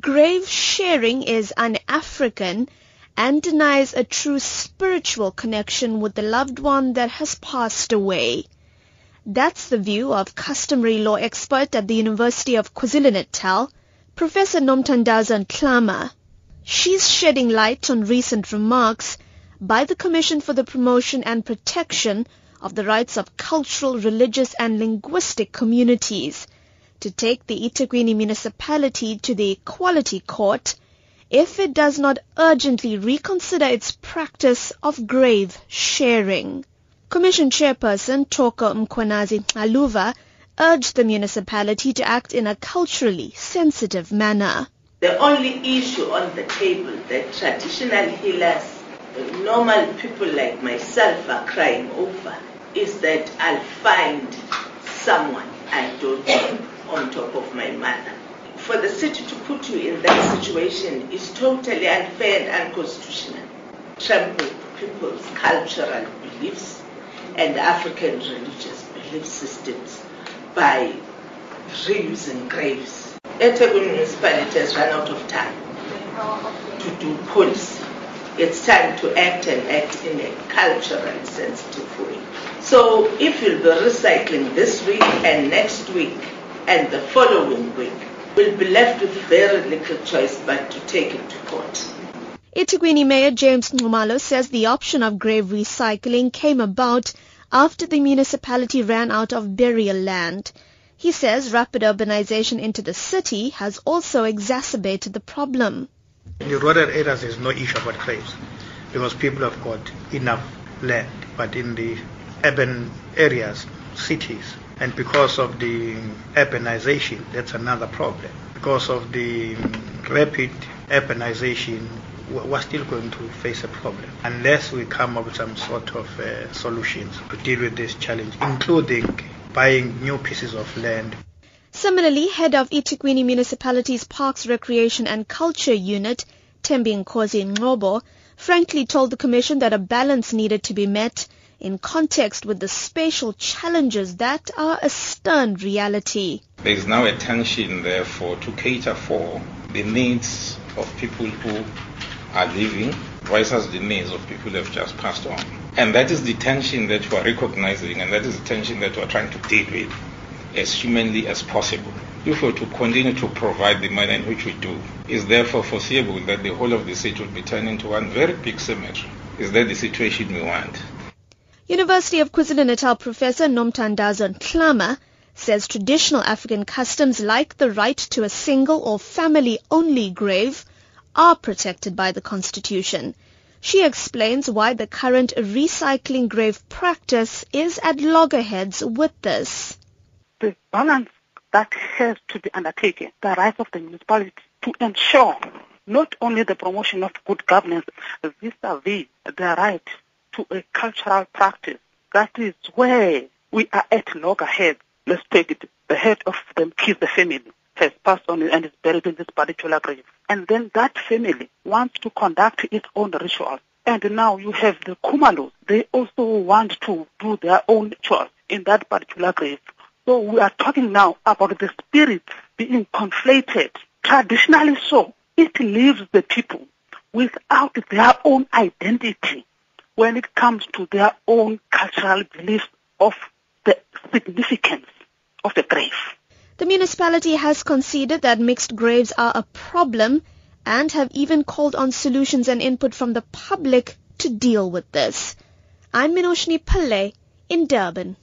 grave sharing is un-African and denies a true spiritual connection with the loved one that has passed away. That's the view of customary law expert at the University of KwaZulu-Natal, Professor Nomthandazo Ntlama. She's shedding light on recent remarks by the Commission for the Promotion and Protection of the Rights of Cultural, Religious and Linguistic Communities to take the eThekwini municipality to the Equality Court if it does not urgently reconsider its practice of grave sharing. Commission Chairperson Toko Mkhwanazi Aluva urged the municipality to act in a culturally sensitive manner. The only issue on the table that traditional healers, normal people like myself are crying over is that I'll find someone I don't know on top of my mother for the city to put you in that situation is totally unfair and unconstitutional. Trample people's cultural beliefs and African religious belief systems by reusing graves. eThekwini municipality has run out of time to do policy. It's time to act and act in a culturally sensitive way. So if you'll be recycling this week and next week and the following week, will be left with very little choice but to take it to court. eThekwini Mayor James Nxumalo says the option of grave recycling came about after the municipality ran out of burial land. He says rapid urbanization into the city has also exacerbated the problem. In the rural areas, there's no issue about graves because people have got enough land. But in the urban areas, cities, and because of the urbanization, that's another problem. Because of the rapid urbanization, we're still going to face a problem unless we come up with some sort of uh, solutions to deal with this challenge, including buying new pieces of land. Similarly, head of eThekwini Municipality's Parks, Recreation and Culture Unit, Thembi Nkosi Ngobo, frankly told the Commission that a balance needed to be met in context with the spatial challenges that are a stern reality. There is now a tension, therefore, to cater for the needs of people who are living versus the needs of people who have just passed on. And that is the tension that we are recognizing, and that is the tension that we are trying to deal with as humanly as possible. If we are to continue to provide the manner in which we do, is therefore foreseeable that the whole of the city will be turned into one very big cemetery. Is that the situation we want? University of KwaZulu-Natal professor Nomthandazo Ntlama says traditional African customs like the right to a single or family-only grave are protected by the Constitution. She explains why the current recycling grave practice is at loggerheads with this. The balance that has to be undertaken, the right of the municipality to ensure not only the promotion of good governance vis-a-vis the right to a cultural practice. That is where we are at loggerheads. Let's take it. The head of the kids, the family, has passed on and is buried in this particular grave. And then that family wants to conduct its own rituals. And now you have the Khumalos. They also want to do their own rituals in that particular grave. So we are talking now about the spirits being conflated. Traditionally so, it leaves the people without their own identity when it comes to their own cultural beliefs of the significance of the grave. The municipality has conceded that mixed graves are a problem and have even called on solutions and input from the public to deal with this. I'm Minoshni Pillay in Durban.